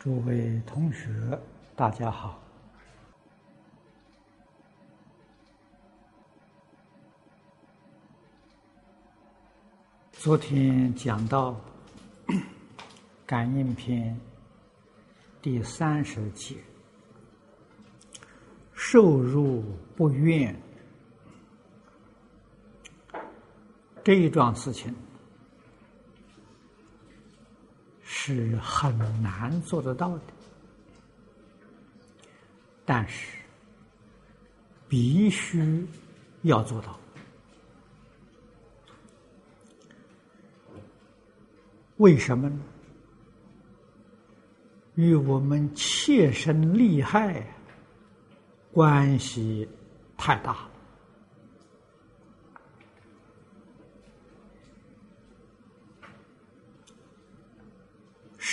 诸位同学，大家好。昨天讲到《感应篇》第三十节，受辱不怨这一桩事情。是很难做得到的，但是必须要做到。为什么呢？与我们切身利害关系太大。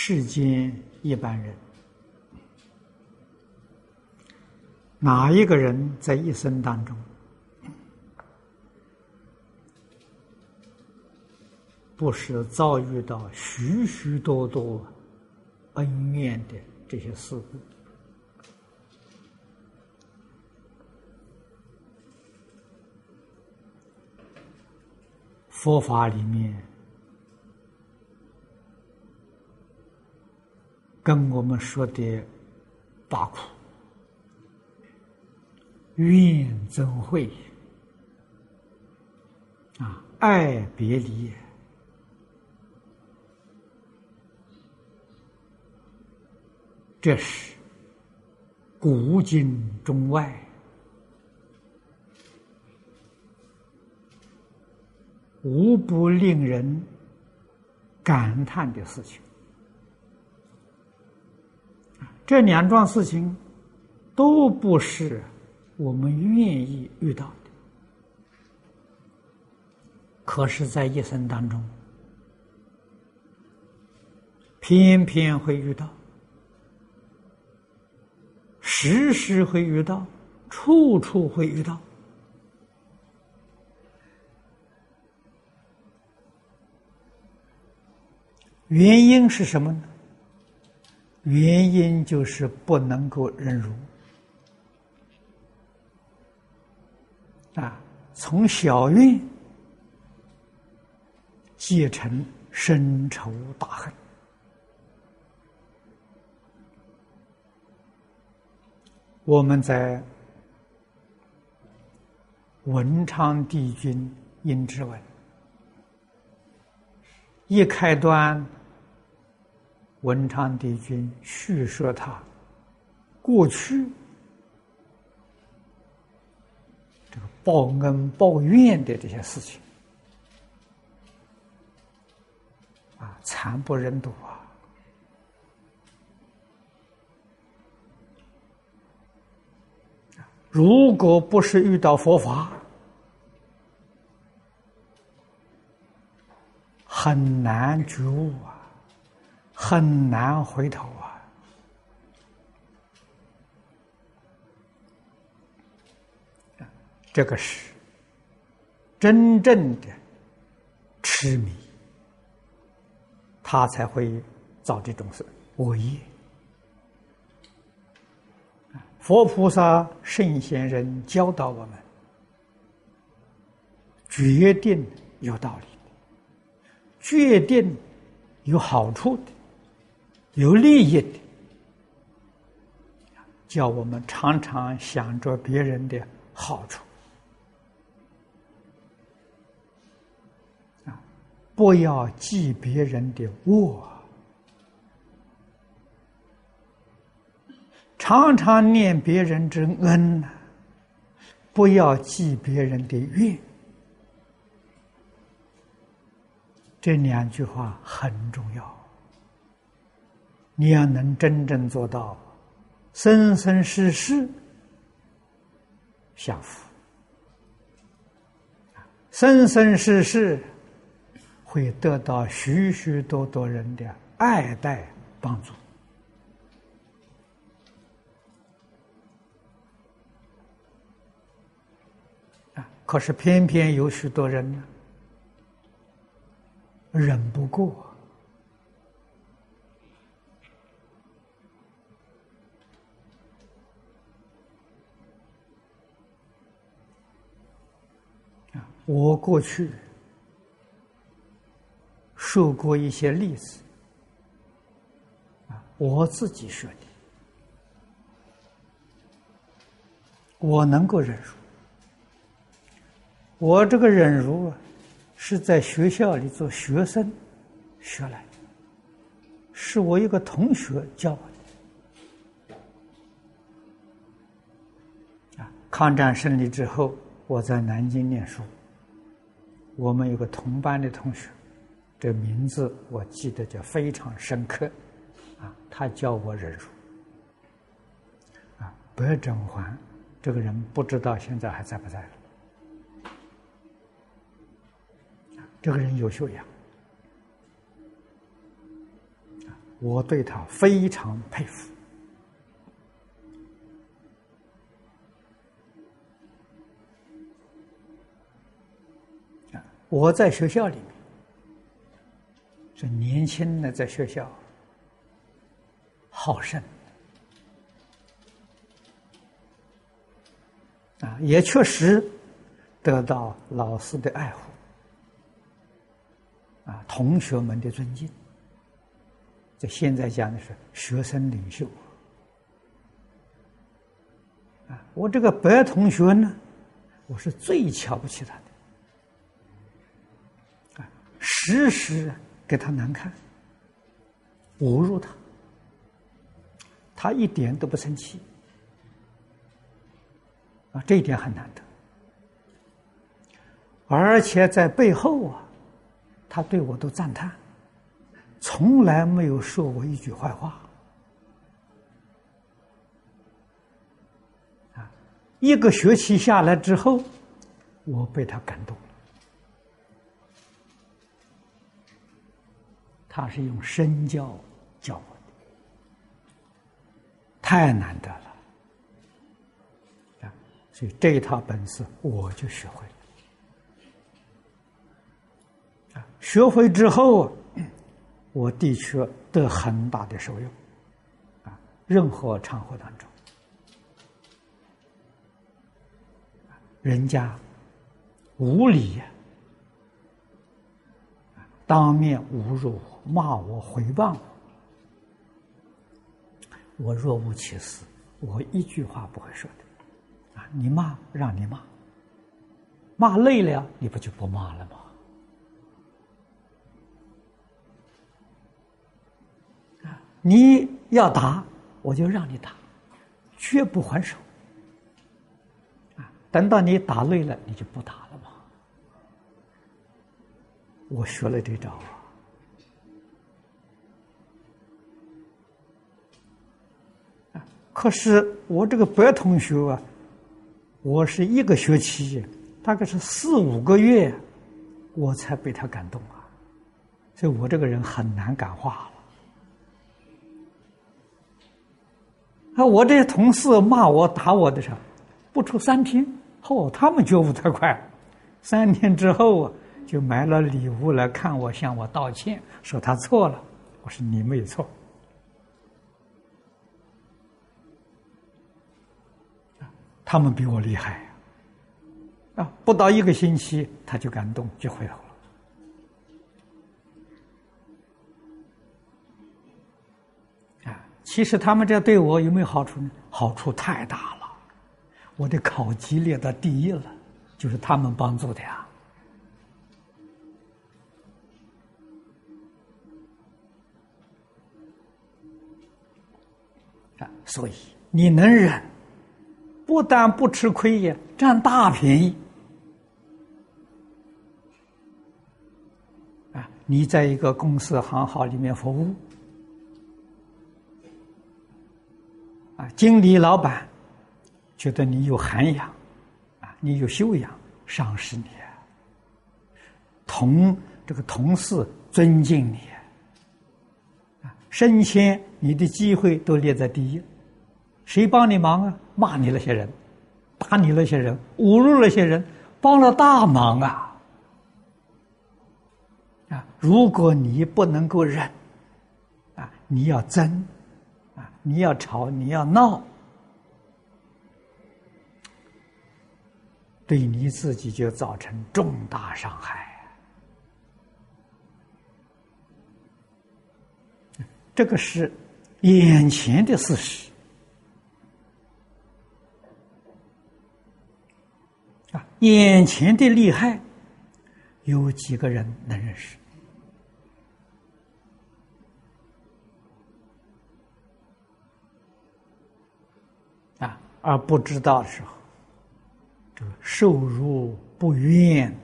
世间一般人，哪一个人在一生当中不是遭遇到许许多多恩怨的这些事故？佛法里面。跟我们说的八苦，怨憎会？啊，爱别离，这是古今中外。无不令人感叹的事情。这两桩事情都不是我们愿意遇到的，可是，在一生当中，偏偏会遇到，时时会遇到，处处会遇到。原因是什么呢？原因就是不能够忍辱啊，从小运结成深仇大恨。我们在文昌帝君殷之文一开端。文昌帝君叙说他过去这个报恩报怨的这些事情啊，惨不忍睹啊！如果不是遇到佛法，很难觉悟啊。很难回头啊！这个是真正的痴迷，他才会造这种事恶业。佛菩萨、圣贤人教导我们，决定有道理，决定有好处的。有利益的，叫我们常常想着别人的好处啊，不要记别人的恶，常常念别人之恩呐，不要记别人的怨。这两句话很重要。你要能真正做到生生世世相福，生生世世会得到许许多多人的爱戴帮助！可是偏偏有许多人呢，忍不过。啊，我过去受过一些例子，啊，我自己说的，我能够忍辱。我这个忍辱啊，是在学校里做学生学来的，是我一个同学教我的。啊，抗战胜利之后，我在南京念书，我们有个同班的同学，这名字我记得就非常深刻，啊，他教我忍辱。啊，白振环这个人不知道现在还在不在了。这个人有修养，我对他非常佩服。我在学校里面，这年轻的，在学校好胜，啊，也确实得到老师的爱护。啊，同学们的尊敬，这现在讲的是学生领袖。啊，我这个白同学呢，我是最瞧不起他的，时时给他难看，侮辱他，他一点都不生气，啊，这一点很难得，而且在背后啊。他对我都赞叹，从来没有说过一句坏话。啊，一个学期下来之后，我被他感动他是用身教教我的，太难得了。啊，所以这一套本事我就学会了。啊学会之后，我的确得很大的受用，啊，任何场合当中，人家无理，当面侮辱我、骂我、诽谤我，若无其事，我一句话不会说的，啊，你骂让你骂，骂累了，你不就不骂了吗？啊你要打，我就让你打，绝不还手。啊，等到你打累了，你就不打了嘛。我学了这招啊。啊，可是我这个白同学啊，我是一个学期，大概是四五个月，我才被他感动啊。所以我这个人很难感化了。那我这些同事骂我、打我的时候，不出三天，哦，他们觉悟太快，三天之后啊，就买了礼物来看我，向我道歉，说他错了。我说你没错，他们比我厉害啊！不到一个星期，他就感动，就回头了。啊其实他们这对我有没有好处呢？好处太大了，我的考级列到第一了，就是他们帮助的呀。啊，所以你能忍，不但不吃亏呀，占大便宜。啊，你在一个公司行号里面服务。啊，经理、老板觉得你有涵养，啊，你有修养，赏识你；同这个同事尊敬你，啊，升迁你的机会都列在第一。谁帮你忙啊？骂你那些人，打你那些人，侮辱那些人，帮了大忙啊！啊，如果你不能够忍，啊，你要争。啊你要吵，你要闹，对你自己就造成重大伤害。这个是眼前的事实眼前的利害，有几个人能认识？啊，而不知道的时候，这个受辱不怨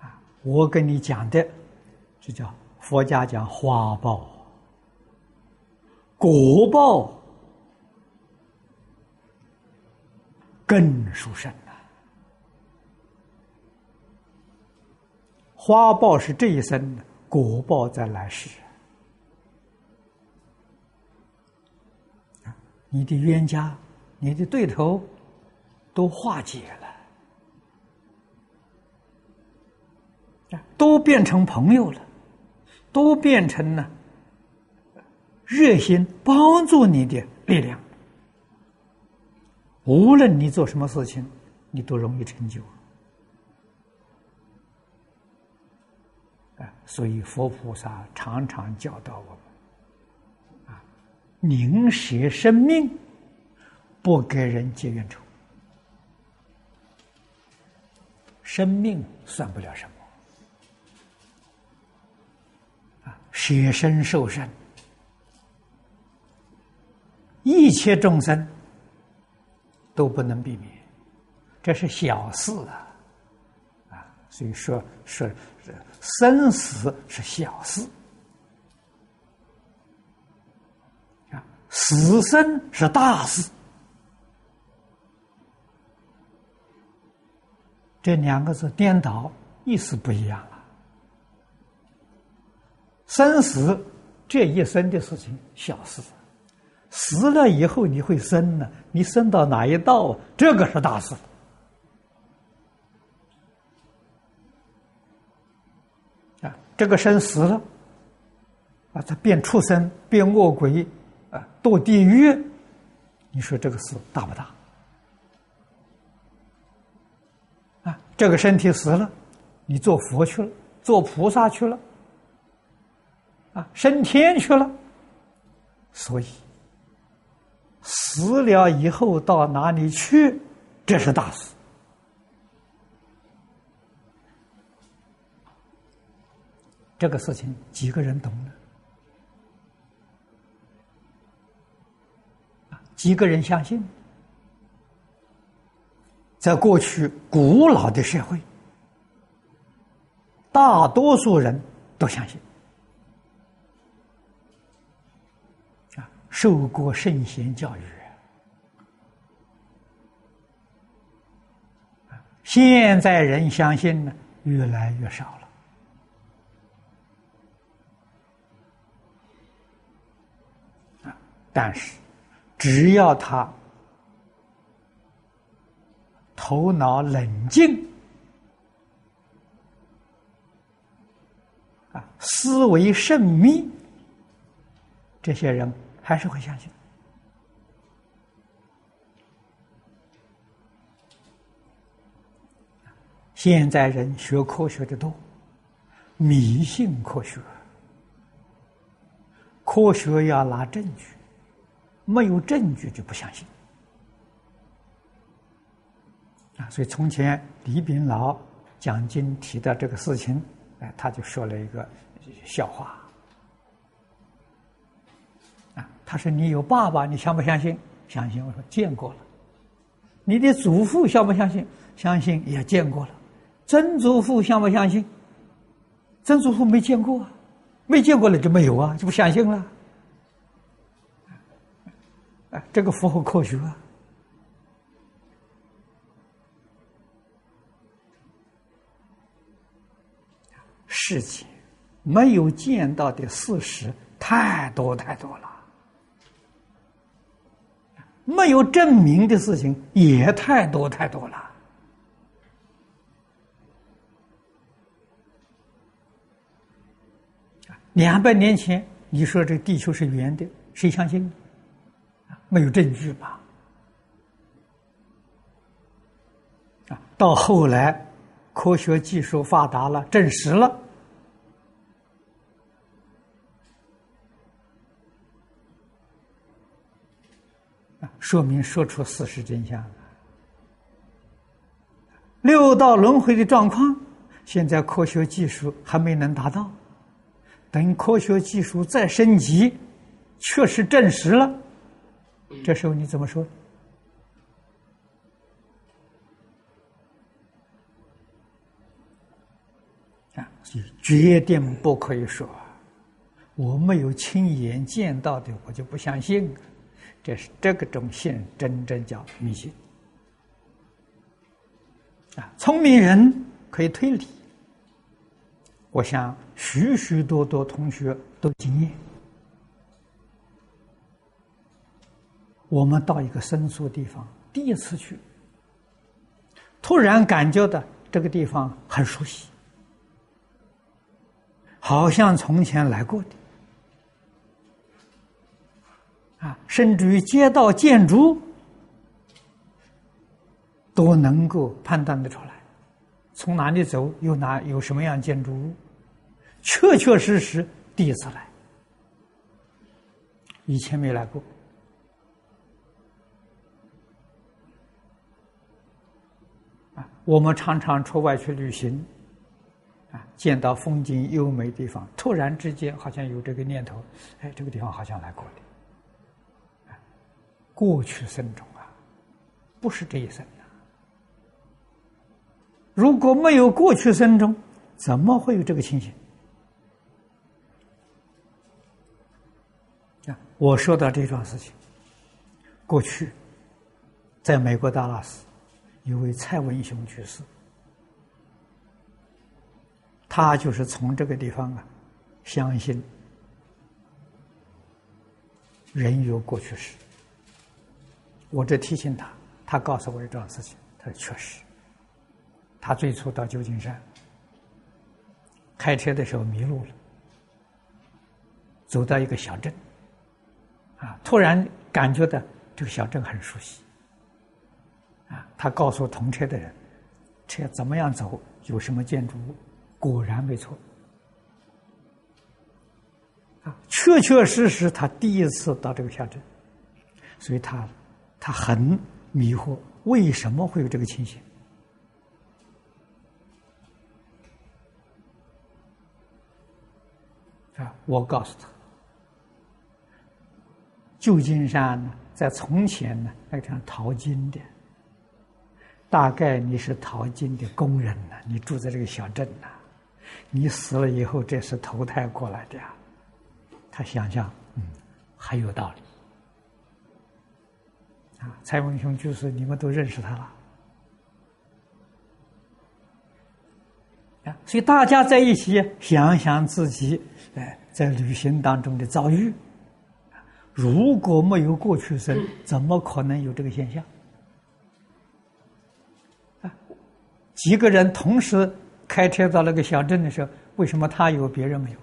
啊，我跟你讲的，这叫。佛家讲花报、果报更殊胜啊！花报是这一生的，果报在来世。你的冤家、你的对头都化解了，都变成朋友了。都变成了热心帮助你的力量。无论你做什么事情，你都容易成就。啊，所以佛菩萨常常教导我们：啊，宁舍生命，不给人结怨仇。生命算不了什么。舍身受身，一切众生都不能避免，这是小事啊！啊，所以说说生死是小事啊，死生是大事，这两个字颠倒，意思不一样了。生死这一生的事情小事，死了以后你会生呢？你生到哪一道啊？这个是大事啊！这个生死了啊，他变畜生，变恶鬼啊，堕地狱。你说这个事大不大？啊，这个身体死了，你做佛去了，做菩萨去了。啊，升天去了，所以死了以后到哪里去，这是大事。这个事情几个人懂呢？几个人相信？在过去古老的社会，大多数人都相信。受过圣贤教育，现在人相信呢越来越少了。但是只要他头脑冷静，啊，思维慎密，这些人。还是会相信。现在人学科学的多，迷信科学。科学要拿证据，没有证据就不相信。啊，所以从前李炳老讲经提到这个事情，哎，他就说了一个笑话。他说：“你有爸爸，你相不相信？相信。”我说：“见过了。”你的祖父相不相信？相信也见过了。曾祖父相不相信？曾祖父没见过啊，没见过了就没有啊，就不相信了。啊，这个符合科学啊。世界没有见到的事实太多太多了。没有证明的事情也太多太多了。两百年前你说这地球是圆的，谁相信？没有证据吧？啊，到后来科学技术发达了，证实了，啊，说明说出事实真相。六道轮回的状况，现在科学技术还没能达到，等科学技术再升级，确实证实了，这时候你怎么说？啊，决定不可以说，我没有亲眼见到的，我就不相信。这是这个种信，真正叫迷信。啊，聪明人可以推理。我想许许多多同学都经验。我们到一个生疏地方，第一次去，突然感觉到这个地方很熟悉，好像从前来过的。啊，甚至于街道建筑。都能够判断得出来，从哪里走，有哪有什么样建筑物，确确实实第一次来，以前没来过。啊，我们常常出外去旅行，啊，见到风景优美地方，突然之间好像有这个念头，哎，这个地方好像来过的，过去生中啊，不是这一生。如果没有过去生中，怎么会有这个情形？啊，我说到这桩事情，过去在美国达拉斯，有位蔡文雄居士，他就是从这个地方啊，相信人有过去时。我这提醒他，他告诉我一桩事情，他说确实。他最初到旧金山，开车的时候迷路了，走到一个小镇，啊，突然感觉到这个小镇很熟悉，啊，他告诉同车的人，车怎么样走，有什么建筑物，果然没错，啊，确确实实他第一次到这个小镇，所以他他很迷惑，为什么会有这个情形？啊！我告诉他，旧金山呢，在从前呢，那个淘金的，大概你是淘金的工人呢，你住在这个小镇呐，你死了以后，这是投胎过来的呀。他想想，嗯，很有道理。啊，蔡文雄就是你们都认识他了。啊，所以大家在一起想想自己。哎，在旅行当中的遭遇，如果没有过去生，怎么可能有这个现象？啊，几个人同时开车到那个小镇的时候，为什么他有别人没有？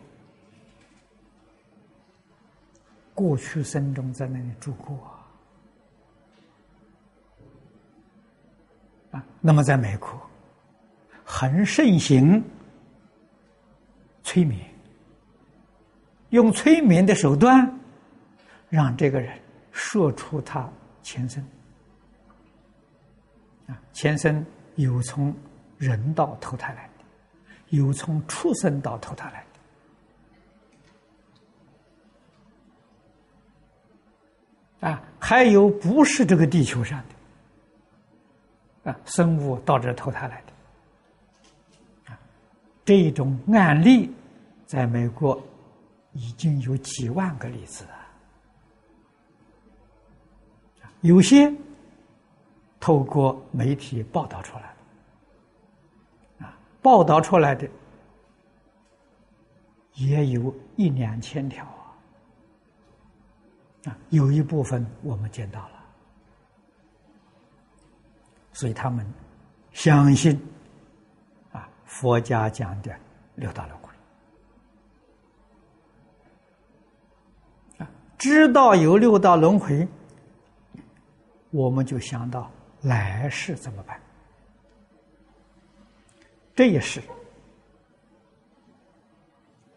过去生中在那里住过啊。那么在美国，很盛行催眠。用催眠的手段，让这个人说出他前生啊，前生有从人道投胎来的，有从畜生道投胎来的，啊，还有不是这个地球上的啊生物到这投胎来的，啊，这种案例在美国。已经有几万个例子啊，有些透过媒体报道出来啊，报道出来的也有一两千条啊，啊，有一部分我们见到了，所以他们相信啊，佛家讲的六道轮回啊。知道有六道轮回，我们就想到来世怎么办？这一世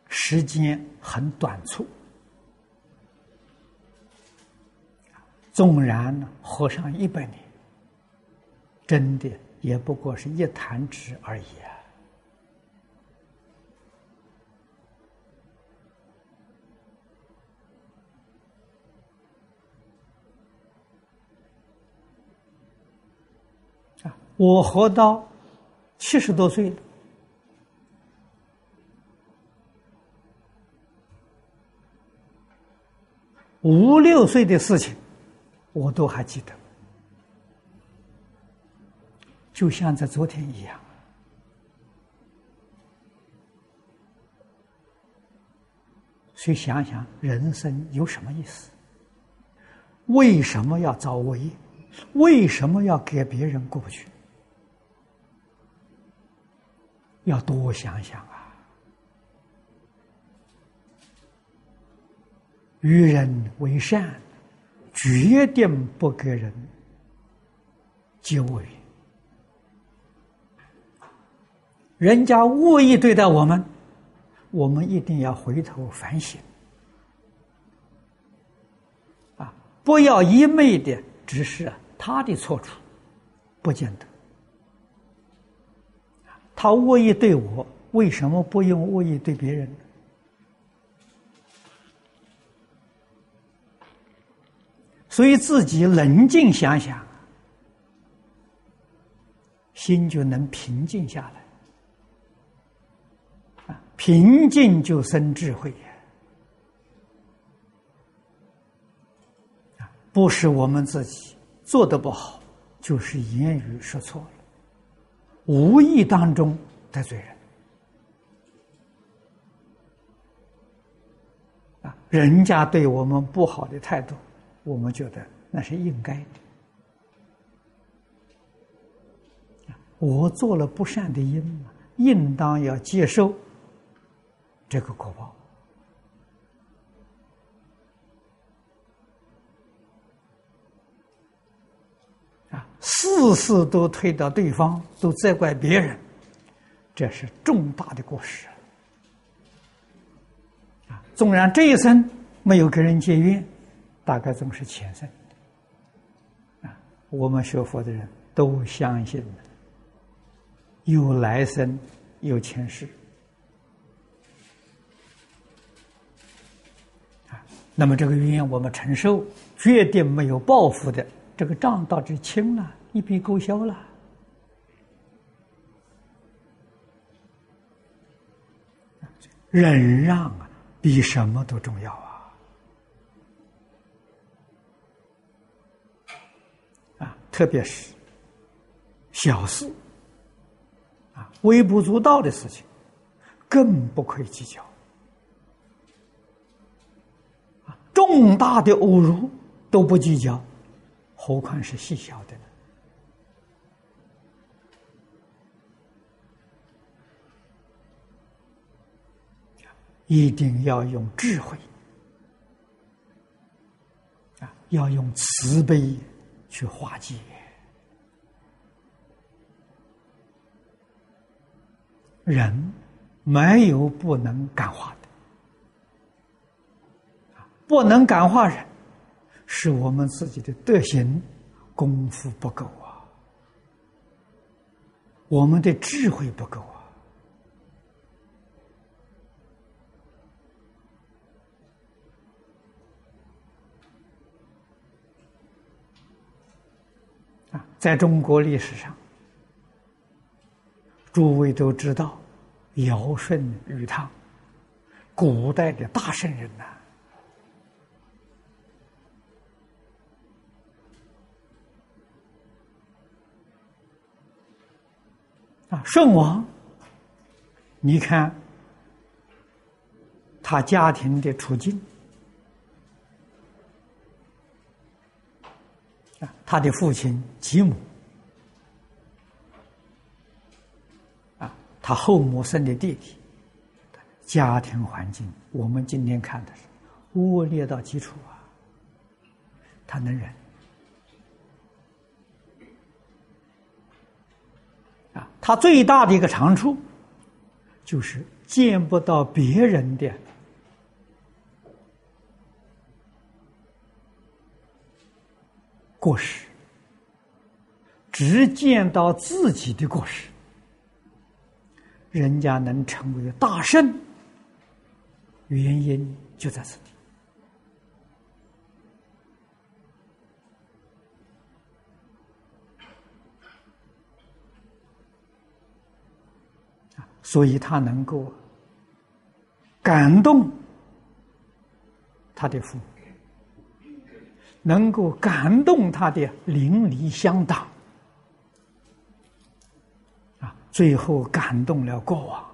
时间很短促，纵然活上一百年，真的也不过是一弹指而已啊！啊，我活到七十多岁。五六岁的事情，我都还记得，就像在昨天一样。所以想想，人生有什么意思？为什么要造恶业？为什么要给别人过不去？要多想想啊！与人为善，决定不给人结恶缘。人家恶意对待我们，我们一定要回头反省，啊，不要一昧的只是他的错处，不见得。他恶意对我，为什么不用恶意对别人？所以自己冷静想想，心就能平静下来。平静就生智慧呀！不是我们自己做的不好，就是言语说错了，无意当中得罪人。啊，人家对我们不好的态度。我们觉得那是应该的。我做了不善的因嘛，应当要接受这个果报。啊，事事都推到对方，都责怪别人，这是重大的过失。啊，纵然这一生没有跟人结怨。大概总是前生啊！我们学佛的人都相信有来生，有前世那么这个冤我们承受，决定没有报复的，这个账到底清了，一笔勾销了。忍让啊，比什么都重要啊啊！特别是小事啊，微不足道的事情，更不可以计较。啊，重大的侮辱都不计较，何况是细小的呢？一定要用智慧啊，要用慈悲。去化解，人没有不能感化的，不能感化人，是我们自己的德行功夫不够啊，我们的智慧不够啊。啊在中国历史上，诸位都知道尧舜禹汤，古代的大圣人呐。啊舜王，你看他家庭的处境啊。他的父亲吉姆，啊，他后母生的弟弟，家庭环境，我们今天看的是恶劣到极处啊。他能忍，他最大的一个长处，就是见不到别人的过失，只见到自己的过失。人家能成为大圣，原因就在此地。所以他能够感动他的父母，能够感动他的邻里乡党，啊，最后感动了国王。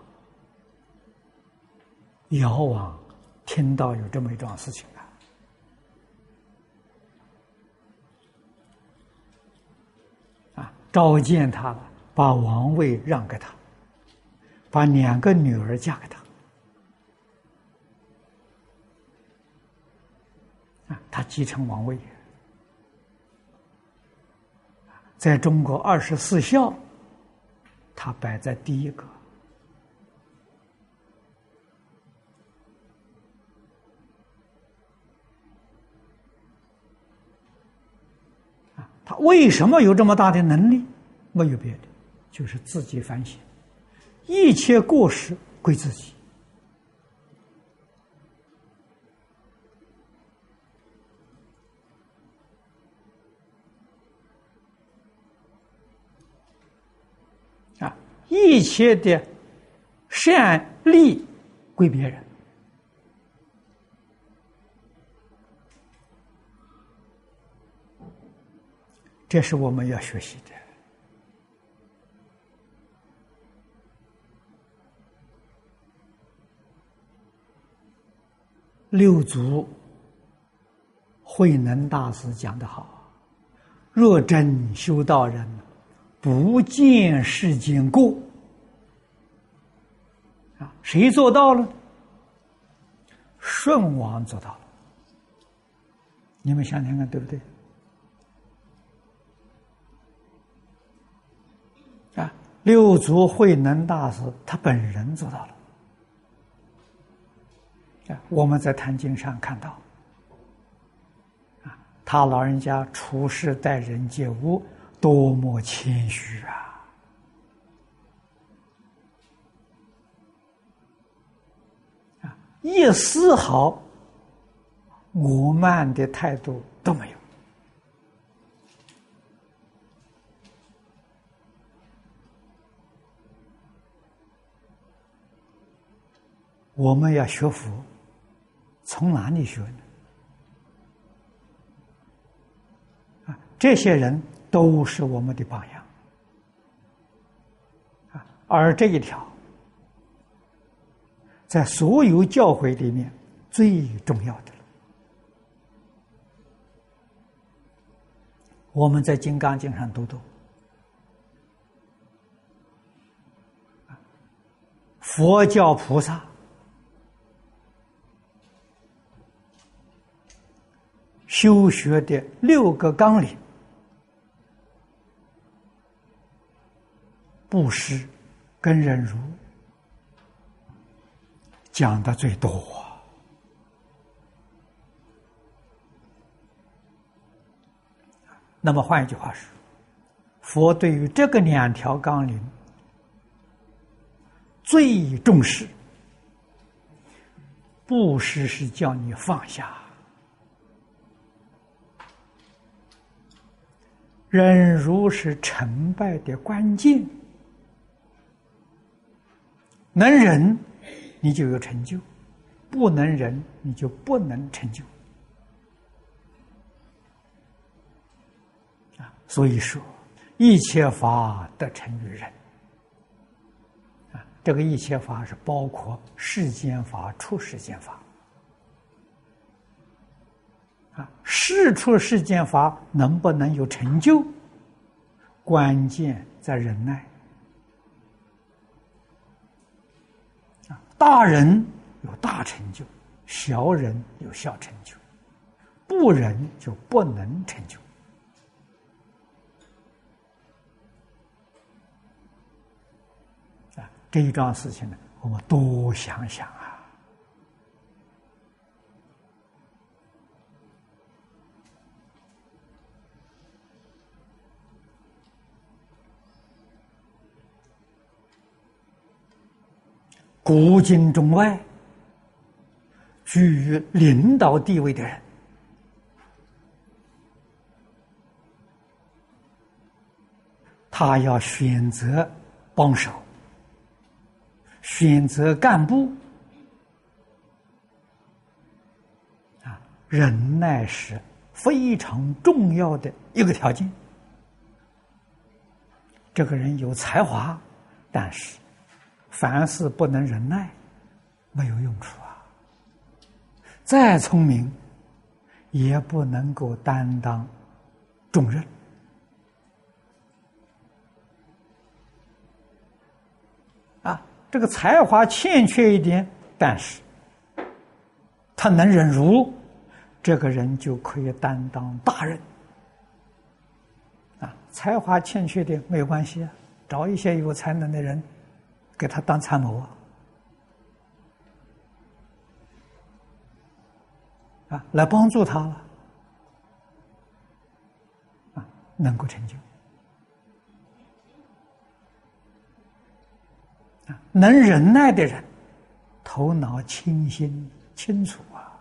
尧王听到有这么一桩事情啊，啊，召见他，把王位让给他。把两个女儿嫁给他，啊，他继承王位。在中国二十四孝，他摆在第一个。他为什么有这么大的能力？没有别的，就是自己反省。一切过失归自己啊！一切的善利归别人，这是我们要学习的。六祖慧能大师讲的好：“若真修道人，不见世间过。”啊，谁做到了？舜王做到了。你们想想看，对不对？啊，六祖慧能大师他本人做到了。我们在《坛经》上看到，啊，他老人家处事待人接物多么谦虚啊！啊，一丝毫我慢的态度都没有。我们要学佛。从哪里学呢？啊，这些人都是我们的榜样啊，而这一条，在所有教诲里面最重要的了。我们在《金刚经》上读读，佛教菩萨。修学的六个纲领，布施跟忍辱讲的最多。那么换一句话说，佛对于这个两条纲领最重视，布施是叫你放下。忍辱是成败的关键，能忍，你就有成就；不能忍，你就不能成就。啊，所以说，一切法得成于忍。啊，这个一切法是包括世间法、出世间法。啊，事出世间法能不能有成就？关键在忍耐。啊，大人有大成就，小人有小成就，不忍就不能成就。啊这一桩事情呢，我们多想想古今中外，居于领导地位的人，他要选择帮手，选择干部，啊，忍耐是非常重要的一个条件。这个人有才华，但是。凡事不能忍耐，没有用处啊！再聪明，也不能够担当重任啊！这个才华欠缺一点，但是他能忍辱，这个人就可以担当大任啊！才华欠缺点没有关系啊，找一些有才能的人。给他当参谋。啊，啊，来帮助他了，啊，能够成就，啊，能忍耐的人，头脑清新清楚啊，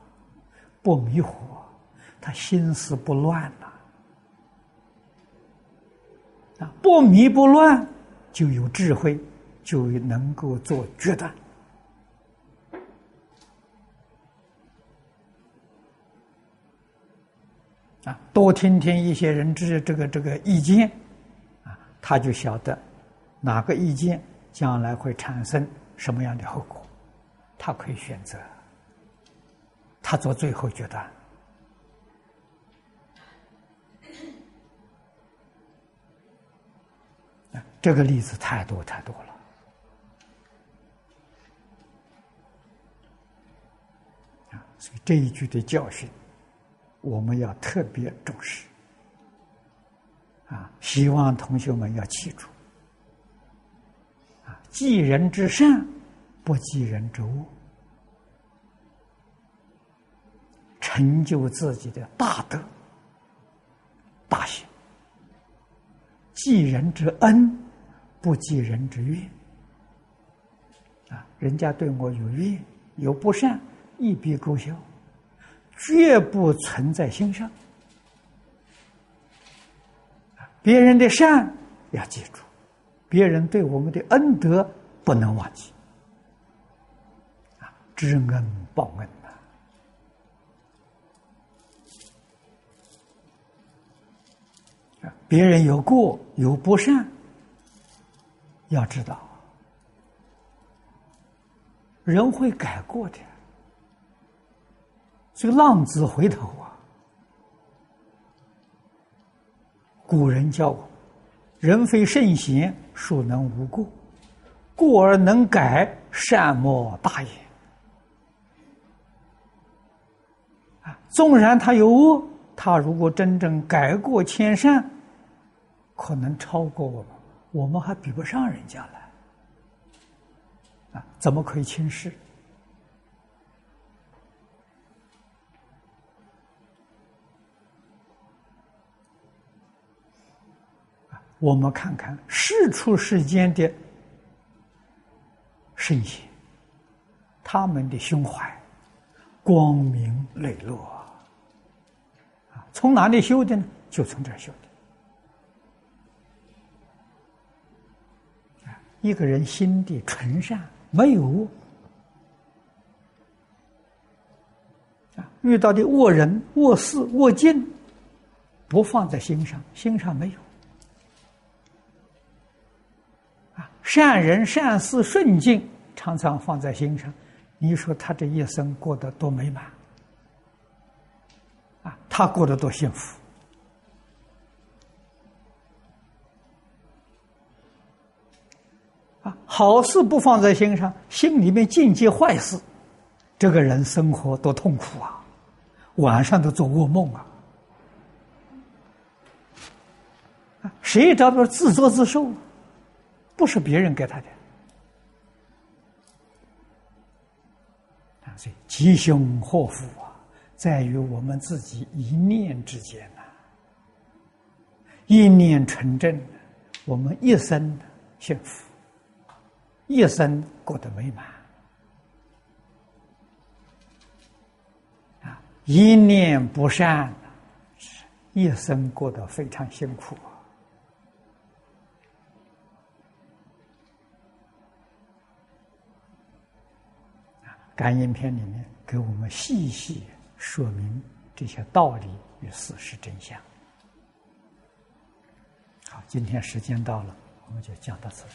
不迷糊，他心思不乱呐，啊，不迷不乱就有智慧。就能够做决断啊！多听听一些人之这个这个意见啊，他就晓得哪个意见将来会产生什么样的后果，他可以选择，他做最后决断这个例子太多太多了。这一句的教训，我们要特别重视啊！希望同学们要记住啊：济人之善，不济人之恶，成就自己的大德、大行；济人之恩，不济人之怨啊！人家对我有怨，有不善。一笔勾销，绝不存在心上。别人的善要记住，别人对我们的恩德不能忘记。啊，知恩报恩呐！啊，别人有过有不善，要知道，人会改过的。这个浪子回头啊！古人教我：人非圣贤，孰能无过？过而能改，善莫大焉。啊，纵然他有恶，他如果真正改过迁善，可能超过我们，我们还比不上人家呢。啊，怎么可以轻视？我们看看世出世间的圣贤，他们的胸怀光明磊落啊！从哪里修的呢？就从这儿修的。一个人心地纯善，没有恶啊，遇到的恶人、恶事、恶境，不放在心上，心上没有。善人善事顺境，常常放在心上。你说他这一生过得多美满啊！他过得多幸福啊！好事不放在心上，心里面尽接坏事，这个人生活多痛苦啊！晚上都做噩梦啊！谁找不到自作自受啊？不是别人给他的。啊，所以吉凶祸福啊，在于我们自己一念之间呐。一念纯真，我们一生幸福，一生过得美满。一念不善，一生过得非常辛苦。感应篇里面给我们细细说明这些道理与事实真相。好，今天时间到了，我们就讲到这里。